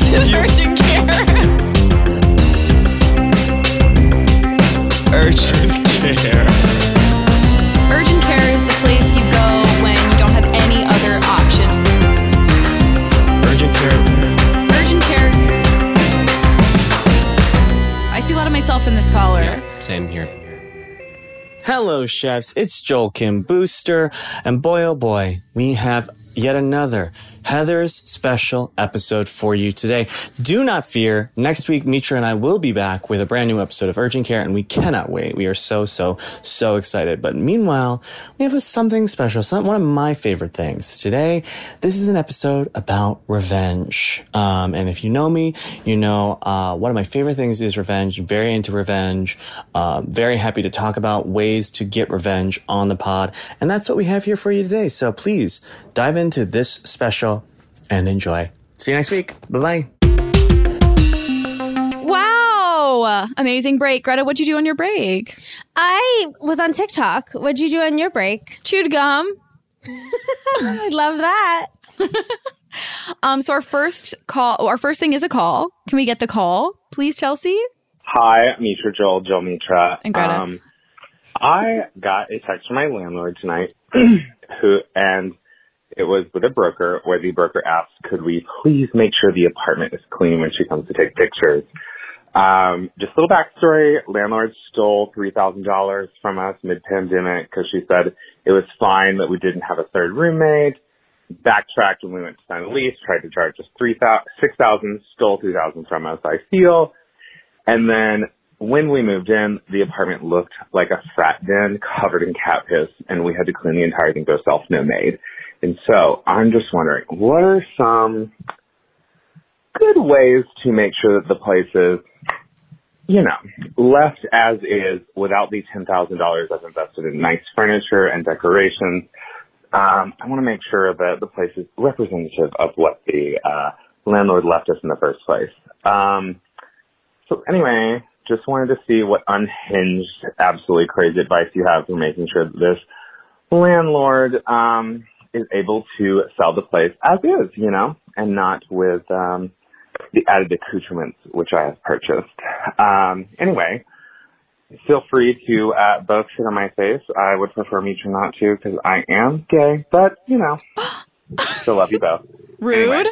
This is urgent care. Urgent care. Urgent care is the place you go when you don't have any other option. Urgent care. Urgent care. I see a lot of myself in this caller. Same here. Hello, chefs. It's Joel Kim Booster. And boy, oh boy, we have yet another Heather's special episode for you today. Do not fear. Next week, Mitra and I will be back with a brand new episode of Urgent Care, and we cannot wait. We are so, so, so excited. But meanwhile, we have something special, some, one of my favorite things. Today, this is an episode about revenge. Um, and if you know me, you know, uh, one of my favorite things is revenge. Very into revenge. Uh, very happy to talk about ways to get revenge on the pod. And that's what we have here for you today. So please dive into this special and enjoy. See you next week. Bye bye. Wow. Amazing break. Greta, what'd you do on your break? I was on TikTok. What'd you do on your break? Chewed gum. I love that. Um, so our first call, our first thing is a call. Can we get the call, please, Chelsea? Hi, Mitra Joel, Joel Mitra. And Greta. Um, I got a text from my landlord tonight, who and it was with a broker, where the broker asked, "Could we please make sure the apartment is clean when she comes to take pictures?" Um, just a little backstory: landlord stole three thousand dollars from us mid-pandemic because she said it was fine that we didn't have a third roommate. Backtracked when we went to sign a lease, tried to charge us three thousand, six thousand, stole two thousand from us. I feel. And then when we moved in, the apartment looked like a frat den covered in cat piss, and we had to clean the entire thing ourselves, no maid. And so I'm just wondering, what are some good ways to make sure that the place is, you know, left as is without the $10,000 I've invested in nice furniture and decorations? Um, I want to make sure that the place is representative of what the uh, landlord left us in the first place. Um, so anyway, just wanted to see what unhinged, absolutely crazy advice you have for making sure that this landlord um, is able to sell the place as is, you know, and not with um, the added accoutrements which I have purchased. Um, anyway, feel free to uh, both sit on my face. I would prefer me to not to because I am gay, but you know, still love you both. Rude. Anyway.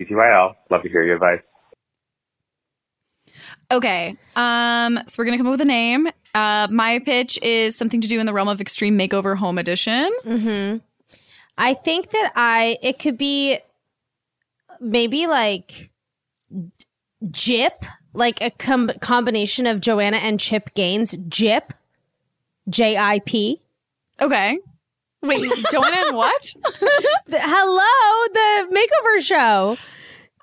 TTYL, love to hear your advice. Okay. Um, so we're gonna come up with a name. Uh, my pitch is something to do in the realm of extreme makeover home edition. Mm-hmm. I think that I it could be maybe like Jip, like a com- combination of Joanna and Chip Gaines. Jip, J I P. Okay. Wait, Joanna and what? The- Hello, the makeover show.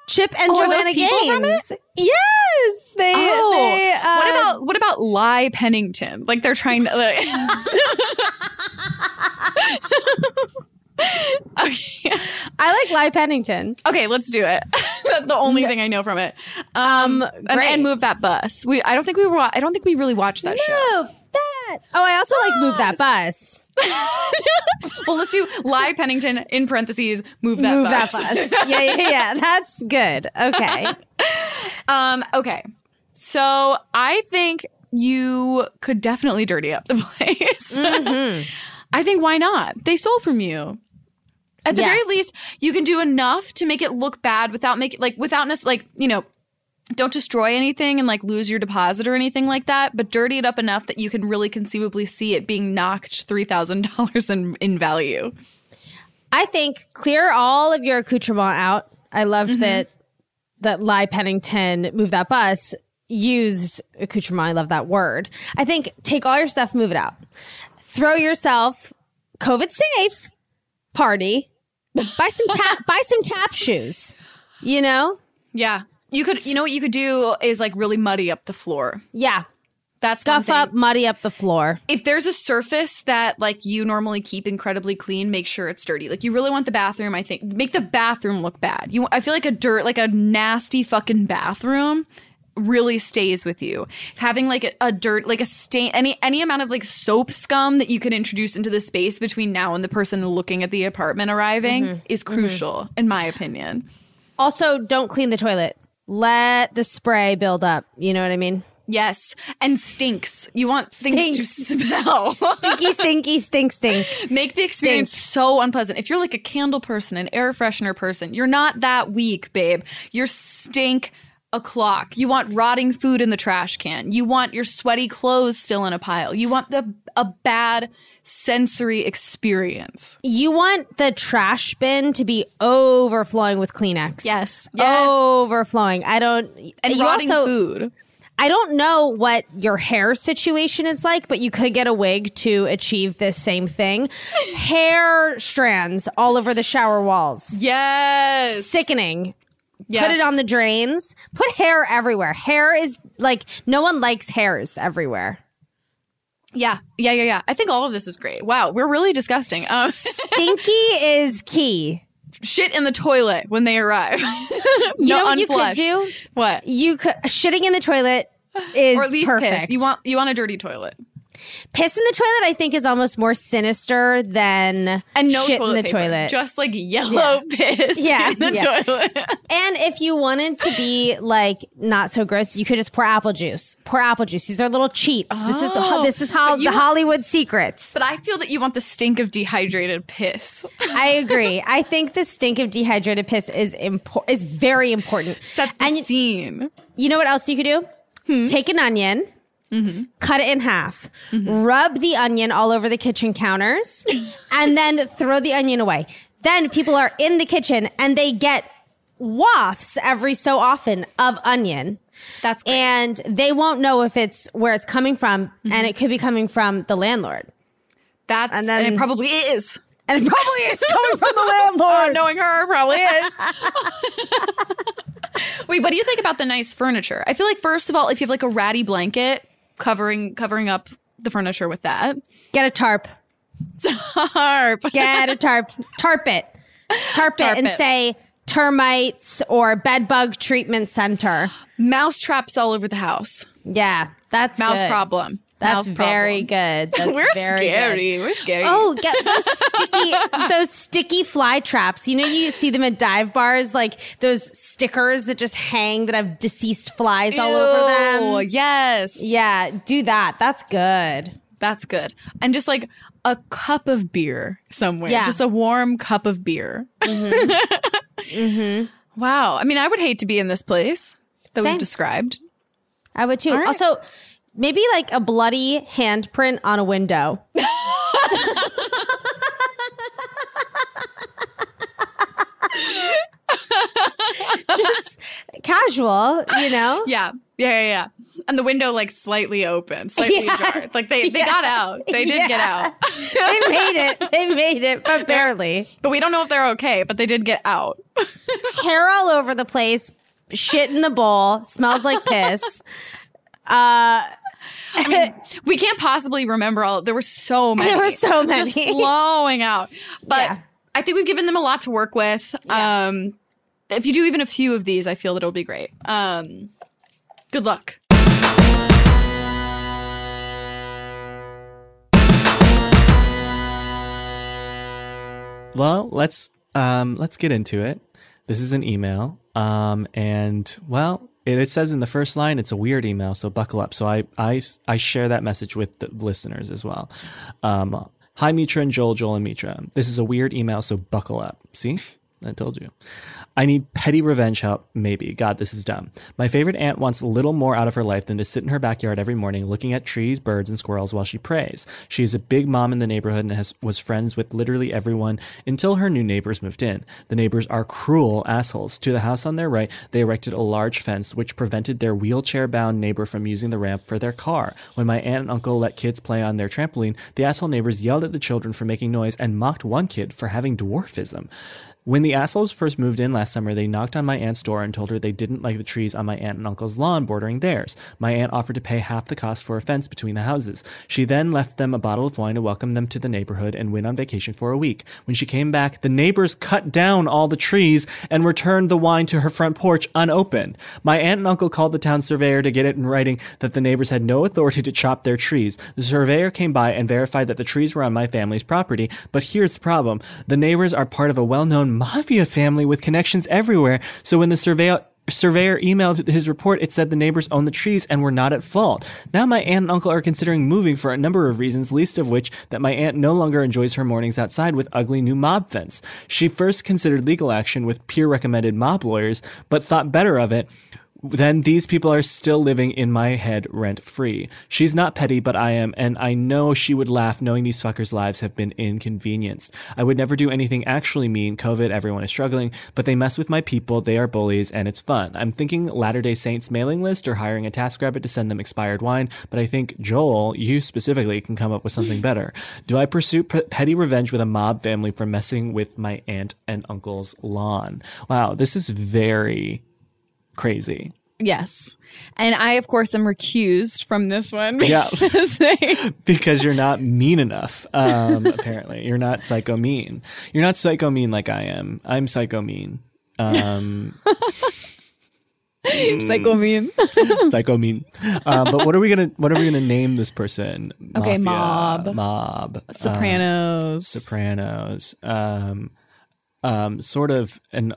Chip and Oh, Joanna Gaines. Yes, they. Oh, they, uh, what about what about Lie Pennington? Like they're trying to. Like... okay. I like Lie Pennington. Okay, let's do it. That's the only thing I know from it. Um, and, and move that bus. We I don't think we were. I don't think we really watched that show. Move that. Oh, I also like move that bus. Well, let's do Lie Pennington in parentheses. Move that move bus. that bus. yeah, yeah, yeah. That's good. Okay. Um, okay. So I think you could definitely dirty up the place. Mm-hmm. I think why not? They stole from you. At the very least, you can do enough to make it look bad without making like without nec- like you know, don't destroy anything and like lose your deposit or anything like that. But dirty it up enough that you can really conceivably see it being knocked three thousand dollars in in value. I think clear all of your accoutrement out. I loved Mm-hmm. that that Lie Pennington move that bus used accoutrement. I love that word. I think take all your stuff, move it out. Throw yourself COVID safe party. Buy some tap buy some tap shoes. You know? Yeah, you could. You know what you could do is like really muddy up the floor. Yeah. That's Scuff up, muddy up the floor. if there's a surface that like you normally keep incredibly clean, make sure it's dirty. Like you really want the bathroom, I think, make the bathroom look bad. You, I feel like a dirt, like a nasty fucking bathroom, really stays with you. Having like a, a dirt, like a stain, any any amount of like soap scum that you can introduce into the space between now and the person looking at the apartment arriving mm-hmm. is mm-hmm. crucial, in my opinion. Also, don't clean the toilet. Let the spray build up. You know what I mean? Yes, and stinks. You want things to smell. Stinky, stinky, stink, stink. Make the experience so unpleasant. If you're like a candle person, an air freshener person, you're not that weak, babe. You're stink o'clock. You want rotting food in the trash can. You want your sweaty clothes still in a pile. You want the a bad sensory experience. You want the trash bin to be overflowing with Kleenex. Yes. Yes. Overflowing. I don't. and you rotting also- food. I don't know what your hair situation is like, but you could get a wig to achieve this same thing. hair strands all over the shower walls. Yes. Sickening. Yes. Put it on the drains. Put hair everywhere. Hair is like no one likes hairs everywhere. Yeah. Yeah, yeah, yeah. I think all of this is great. Wow, we're really disgusting. Um, Stinky is key. shit in the toilet when they arrive. You no, know what you could unflushed. do? What? You could shitting in the toilet is or at least perfect. piss. You want you want a dirty toilet. Piss in the toilet? I think is almost more sinister than And no shit toilet in the paper. toilet. Just like yellow piss Yeah, in the yeah. toilet. And if you wanted to be like not so gross, you could just pour apple juice. Pour apple juice. These are little cheats. this is Oh, this is how the ha- Hollywood secrets. but I feel that you want the stink of dehydrated piss. I agree. I think the stink of dehydrated piss is impor- is very important. Set the and you, scene. you know what else you could do? Hmm. Take an onion. Mm-hmm. Cut it in half. Rub the onion all over the kitchen counters, and then throw the onion away. Then people are in the kitchen and they get wafts every so often of onion. That's great. and they won't know if it's where it's coming from Mm-hmm. and it could be coming from the landlord That's and, and then- it probably is. and it probably is coming from the Oh, landlord knowing her probably is. Wait, what do you think about the nice furniture? I feel like first of all, if you have like a ratty blanket covering covering up the furniture with that, get a tarp tarp. get a tarp tarp it tarp, Tarp it and it. say termites or bed bug treatment center mouse traps all over the house. yeah that's Mouse good. problem. That's very good that's We're very good. scary. We're scary. Oh, get those sticky, those sticky fly traps. You know, you see them at dive bars, like those stickers that just hang that have deceased flies all over them. Yes. Yeah, do that. That's good. That's good. And just like a cup of beer somewhere. Yeah. Just a warm cup of beer. Mm-hmm. Mm-hmm. Wow. I mean, I would hate to be in this place that Same. we've described. I would too. Right. Also, maybe like a bloody handprint on a window. Just casual, you know? Yeah. Yeah, yeah, yeah. And the window like slightly open, slightly Yeah. ajar. Like they, they Yeah. got out. They did get out. They made it. They made it, but barely. But we don't know if they're okay, but they did get out. Hair all over the place, shit in the bowl, smells like piss. Uh, We can't possibly remember all. There were so many. There were so many. Just many. flowing out. But Yeah. I think we've given them a lot to work with. Yeah. Um, if you do even a few of these, I feel that it'll be great. Um, good luck. Well, let's um, let's get into it. This is an email, um, and well, it, it says in the first line it's a weird email, so buckle up. So I I, I share that message with the listeners as well. Um, Hi, Mitra and Joel, Joel and Mitra. This is a weird email, so buckle up. See, I told you. I need petty revenge help, maybe. God, this is dumb. My favorite aunt wants little more out of her life than to sit in her backyard every morning looking at trees, birds, and squirrels while she prays. She is a big mom in the neighborhood and has, was friends with literally everyone until her new neighbors moved in. The neighbors are cruel assholes. To the house on their right, they erected a large fence which prevented their wheelchair bound neighbor from using the ramp for their car. When my aunt and uncle let kids play on their trampoline, the asshole neighbors yelled at the children for making noise and mocked one kid for having dwarfism. When the assholes first moved in last summer, they knocked on my aunt's door and told her they didn't like the trees on my aunt and uncle's lawn bordering theirs. My aunt offered to pay half the cost for a fence between the houses. She then left them a bottle of wine to welcome them to the neighborhood and went on vacation for a week. When she came back, the neighbors cut down all the trees and returned the wine to her front porch unopened. My aunt and uncle called the town surveyor to get it in writing that the neighbors had no authority to chop their trees. The surveyor came by and verified that the trees were on my family's property, but here's the problem. The neighbors are part of a well-known mafia family with connections everywhere. So when the surveyor emailed his report, it said the neighbors own the trees and were not at fault. Now my aunt and uncle are considering moving for a number of reasons, least of which that my aunt no longer enjoys her mornings outside with ugly new mob fence. She first considered legal action with peer recommended mob lawyers, but thought better of it then these people are still living in my head rent free. She's not petty, but I am, and I know she would laugh knowing these fuckers' lives have been inconvenienced. I would never do anything actually mean. COVID, everyone is struggling, but they mess with my people, they are bullies, and it's fun. I'm thinking Latter day Saints mailing list or hiring a TaskRabbit to send them expired wine, but I think Joel, you specifically, can come up with something better. Do I pursue p- petty revenge with a mob family for messing with my aunt and uncle's lawn? Wow, this is very crazy. Yes. And I, of course, am recused from this one. Yeah. because they- because you're not mean enough. Um, apparently, you're not psycho mean. You're not psycho mean like I am. I'm psycho mean. Um, Psycho mean. psycho mean. Uh, but what are we gonna What are we gonna name this person? Okay, mob. mob, uh, Sopranos. Sopranos. Um, um, sort of an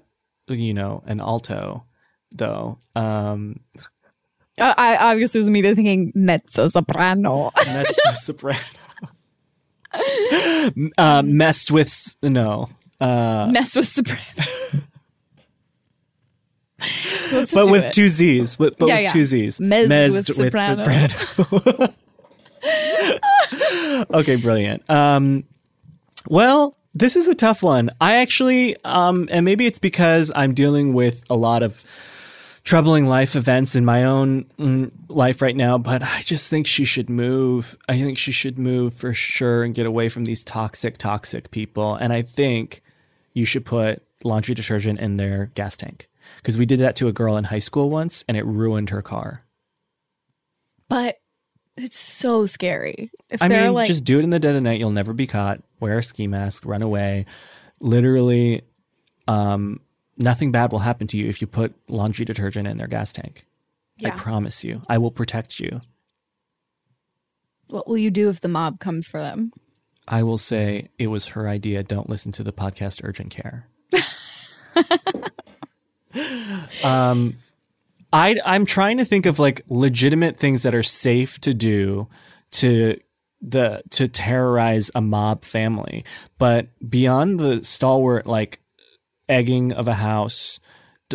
you know an alto though. Um, I, I obviously was immediately thinking mezzo soprano. mezzo soprano. uh, messed with no. Uh, Mess with soprano. But with it. two Z's. With, but Yeah, with yeah. two Z's. Mez Mezzed with soprano. soprano. okay, brilliant. Um, well, this is a tough one. I actually, um, and maybe it's because I'm dealing with a lot of troubling life events in my own mm, life right now, but I just think she should move. I think she should move for sure and get away from these toxic, toxic people. And I think you should put laundry detergent in their gas tank because we did that to a girl in high school once and it ruined her car. But it's so scary. If I mean, like, just do it in the dead of night. You'll never be caught. Wear a ski mask, run away. Literally, um, nothing bad will happen to you if you put laundry detergent in their gas tank. I promise you. I will protect you. what will you do if the mob comes for them? I will say it was her idea. Don't listen to the podcast Urgent Care. um, I I'm trying to think of like legitimate things that are safe to do to the to terrorize a mob family, but beyond the stalwart like egging of a house,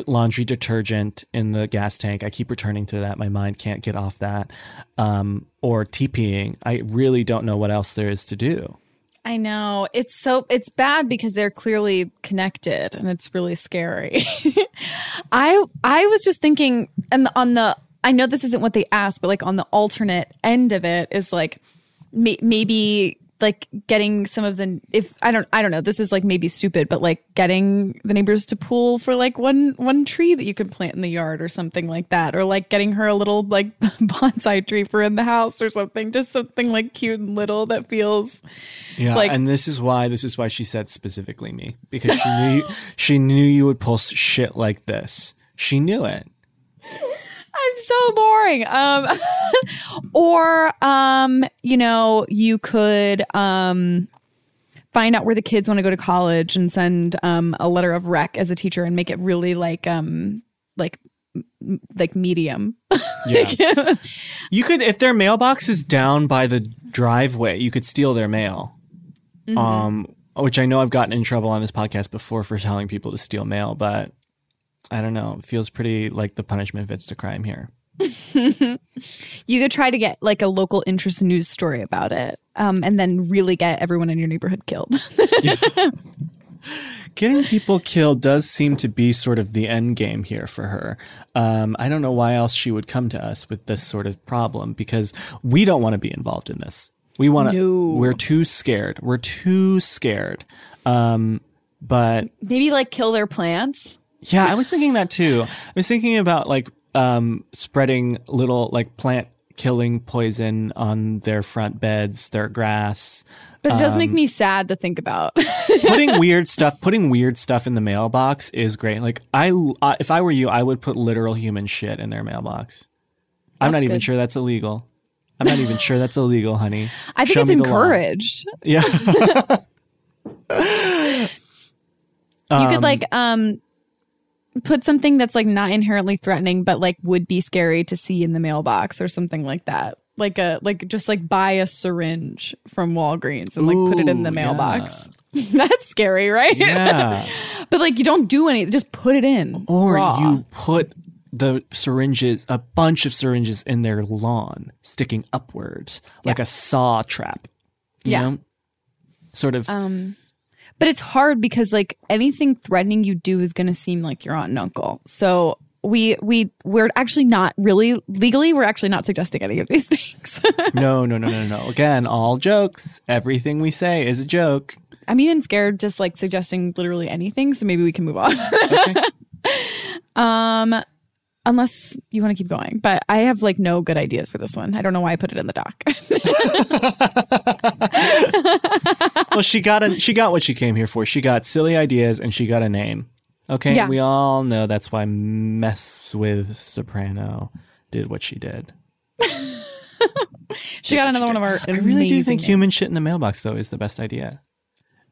laundry detergent in the gas tank. I keep returning to that. My mind can't get off that. Um, or TPing. I really don't know what else there is to do. I know it's so it's bad because they're clearly connected and it's really scary. I I was just thinking and on the I know this isn't what they asked but like on the alternate end of it is like may, maybe like getting some of the if I don't I don't know this is like maybe stupid but like getting the neighbors to pool for like one one tree that you can plant in the yard or something like that or like getting her a little like bonsai tree for in the house or something just something like cute and little that feels Yeah, Like- and this is why this is why she said specifically me because she knew she knew you would pull shit like this. She knew it. So boring. Um, or um, you know, you could um find out where the kids want to go to college and send um a letter of rec as a teacher and make it really like um like like medium. Yeah. you could if their mailbox is down by the driveway, you could steal their mail. Um which I know I've gotten in trouble on this podcast before for telling people to steal mail, but I don't know. It feels pretty like the punishment fits the crime here. You could try to get like a local interest news story about it. Um, and then really get everyone in your neighborhood killed. Getting people killed does seem to be sort of the end game here for her. Um, I don't know why else she would come to us with this sort of problem because we don't want to be involved in this. We want to. No. We're too scared. We're too scared. Um, but Maybe like kill their plants. Yeah, I was thinking that too. I was thinking about like um, spreading little like plant killing poison on their front beds, their grass. But it does Um, make me sad to think about. putting weird stuff putting weird stuff in the mailbox is great like i uh, if i were you i would put literal human shit in their mailbox i'm not That's even sure that's illegal i'm not even sure that's illegal honey I think Show it's law. encouraged. yeah you could like um put something that's like not inherently threatening, but like would be scary to see in the mailbox or something like that. Like a like just like buy a syringe from Walgreens and like put it in the Ooh, mailbox. that's scary, right? Yeah. but like you don't do anything, just put it in. or raw. you put the syringes, a bunch of syringes in their lawn, sticking upwards like a saw trap. You Yeah. know? Sort of. Um, but it's hard because like anything threatening you do is going to seem like your aunt and uncle. So we we we're actually not really legally we're actually not suggesting any of these things. no, no, no, no, no. Again, all jokes. Everything we say is a joke. I'm even scared just like suggesting literally anything. So maybe we can move on. um, unless you want to keep going, but I have like no good ideas for this one. I don't know why I put it in the doc. well, she got a she got what she came here for. She got silly ideas and she got a name. Okay, Yeah. we all know that's why Mess with Soprano did what she did. she got another one of our. I really do think names. human shit in the mailbox though is the best idea.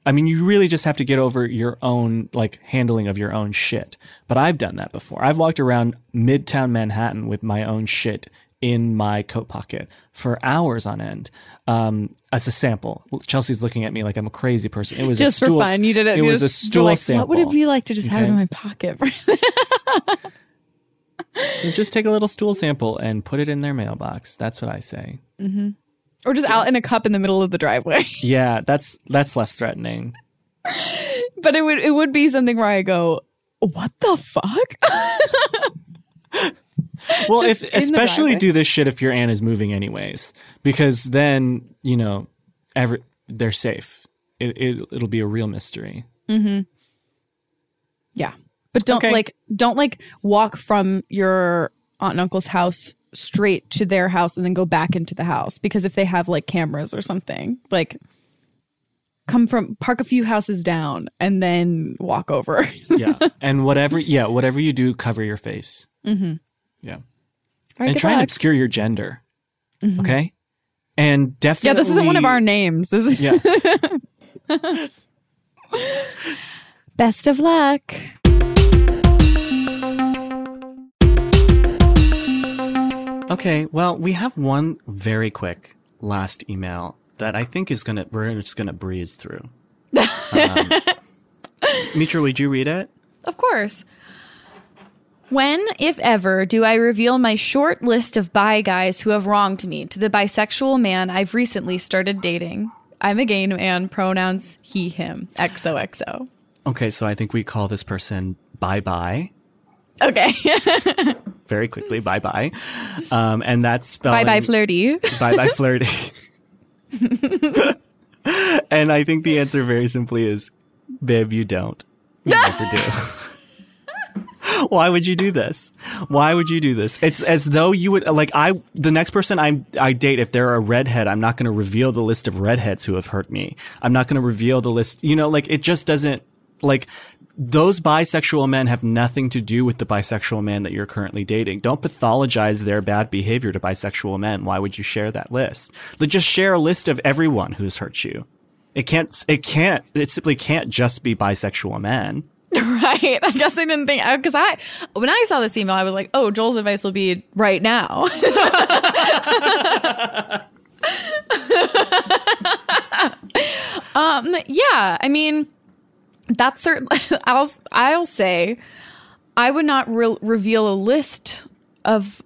I mean, you really just have to get over your own like handling of your own shit. But I've done that before. I've walked around Midtown Manhattan with my own shit in my coat pocket for hours on end um, as a sample. Chelsea's looking at me like I'm a crazy person. It was just a stool, for fun. You did it. It was a stool like, sample. What would it be like to just have it in my pocket? So just take a little stool sample and put it in their mailbox. That's what I say. Or just out in a cup in the middle of the driveway. Yeah, that's that's less threatening. but it would it would be something where I go, what the fuck? Well, if especially do this shit if your aunt is moving anyways, because then you know, every they're safe. It, it it'll be a real mystery. Mhm. Yeah, but don't Okay. like don't like walk from your aunt and uncle's house straight to their house and then go back into the house because if they have like cameras or something, like come from park a few houses down and then walk over. Yeah, and whatever, yeah, whatever you do, cover your face. Mm-hmm. Yeah, right, and try and obscure your gender. Okay, and definitely. yeah, this isn't one of our names. This is Yeah, best of luck. Okay, well, we have one very quick last email that I think is gonna we're just gonna breeze through. Um, Mitra, would you read it? Of course. When, if ever, do I reveal my short list of bi guys who have wronged me to the bisexual man I've recently started dating? I'm a gay man, pronouns he, him, XOXO. Okay, so I think we call this person bye bye Okay. very quickly. Bye bye, um, and that's spelling bye bye, flirty. bye bye flirty. and I think the answer very simply is, babe, you don't. You never do. Why would you do this? Why would you do this? It's as though you would like I the next person I I date if they're a redhead, I'm not going to reveal the list of redheads who have hurt me. I'm not going to reveal the list. You know, like it just doesn't like those bisexual men have nothing to do with the bisexual man that you're currently dating. Don't pathologize their bad behavior to bisexual men. Why would you share that list? Like just share a list of everyone who's hurt you. It can't, it can't, it simply can't just be bisexual men. right. I guess I didn't think, because I, when I saw this email, I was like, oh, Joel's advice will be right now. um, yeah. I mean, that's certain. I'll I'll say, I would not re- reveal a list of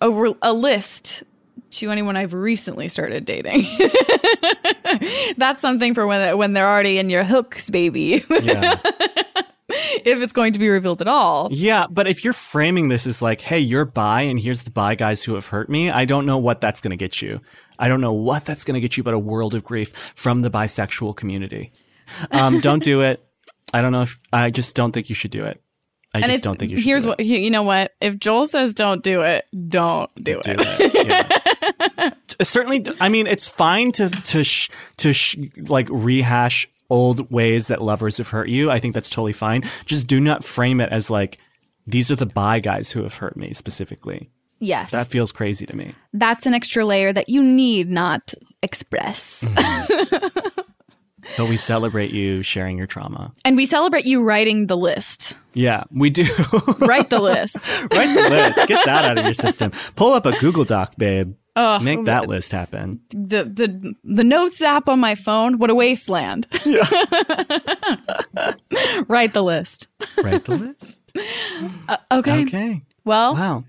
a, re- a list to anyone I've recently started dating. that's something for when when they're already in your hooks, baby. Yeah. if it's going to be revealed at all. yeah. But if you're framing this as like, hey, you're bi and here's the bi guys who have hurt me, I don't know what that's going to get you. I don't know what that's going to get you, but a world of grief from the bisexual community. Um, don't do it. I don't know if I just don't think you should do it. I And just don't think you should. here's what you know what if Joel says don't do it, don't do, do it. it. Yeah. Certainly, I mean, it's fine to to sh- to sh- like rehash old ways that lovers have hurt you. I think that's totally fine. Just do not frame it as like these are the bi guys who have hurt me specifically. Yes, That feels crazy to me. that's an extra layer that you need not express. but we celebrate you sharing your trauma. And we celebrate you writing the list. Yeah, we do. Write the list. Write the list. Get that out of your system. Pull up a Google Doc, babe. Make that list happen. The the the notes app on my phone. What a wasteland. Yeah. Write the list. Write the list. Uh, okay. Okay. Well, Wow.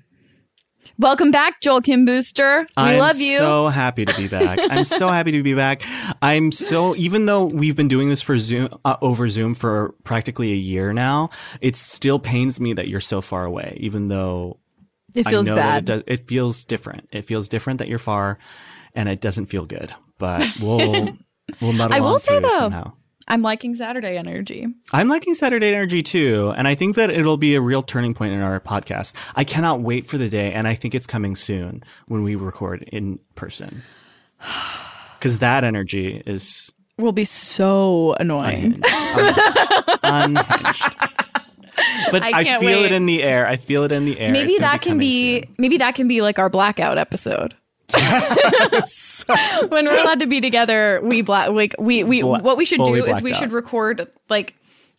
Welcome back, Joel Kim Booster. We I'm love you. so happy to be back. I'm so happy to be back. I'm so even though we've been doing this for Zoom uh, over Zoom for practically a year now, it still pains me that you're so far away. Even though it feels I know bad. that it, does, it feels different. It feels different that you're far, and it doesn't feel good. But we'll we'll muddle I will on say, through though, somehow. I'm liking Saturday energy. I'm liking Saturday Energy too, and I think that it'll be a real turning point in our podcast. I cannot wait for the day, and I think it's coming soon when we record in person. Because that energy is Will be so annoying. unhinged. unhinged. But I I, feel wait. it in the air. I feel it in the air. Maybe It's that can be soon. maybe that can be like our blackout episode. when we're allowed to be together, we black like we we Bla- what we should do is we out. should record like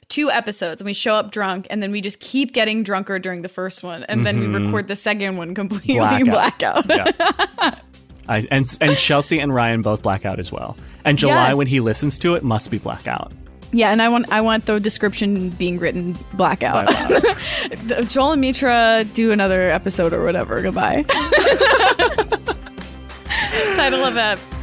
two episodes and we show up drunk and then we just keep getting drunker during the first one and then we record the second one completely Mm-hmm. Blackout. blackout. Yeah. I, and and Chelsea and Ryan both blackout as well. And July, Yes. when he listens to it, must be blackout. Yeah, and I want I want the description being written blackout. Joel and Mitra do another episode or whatever. Goodbye. Title of ep.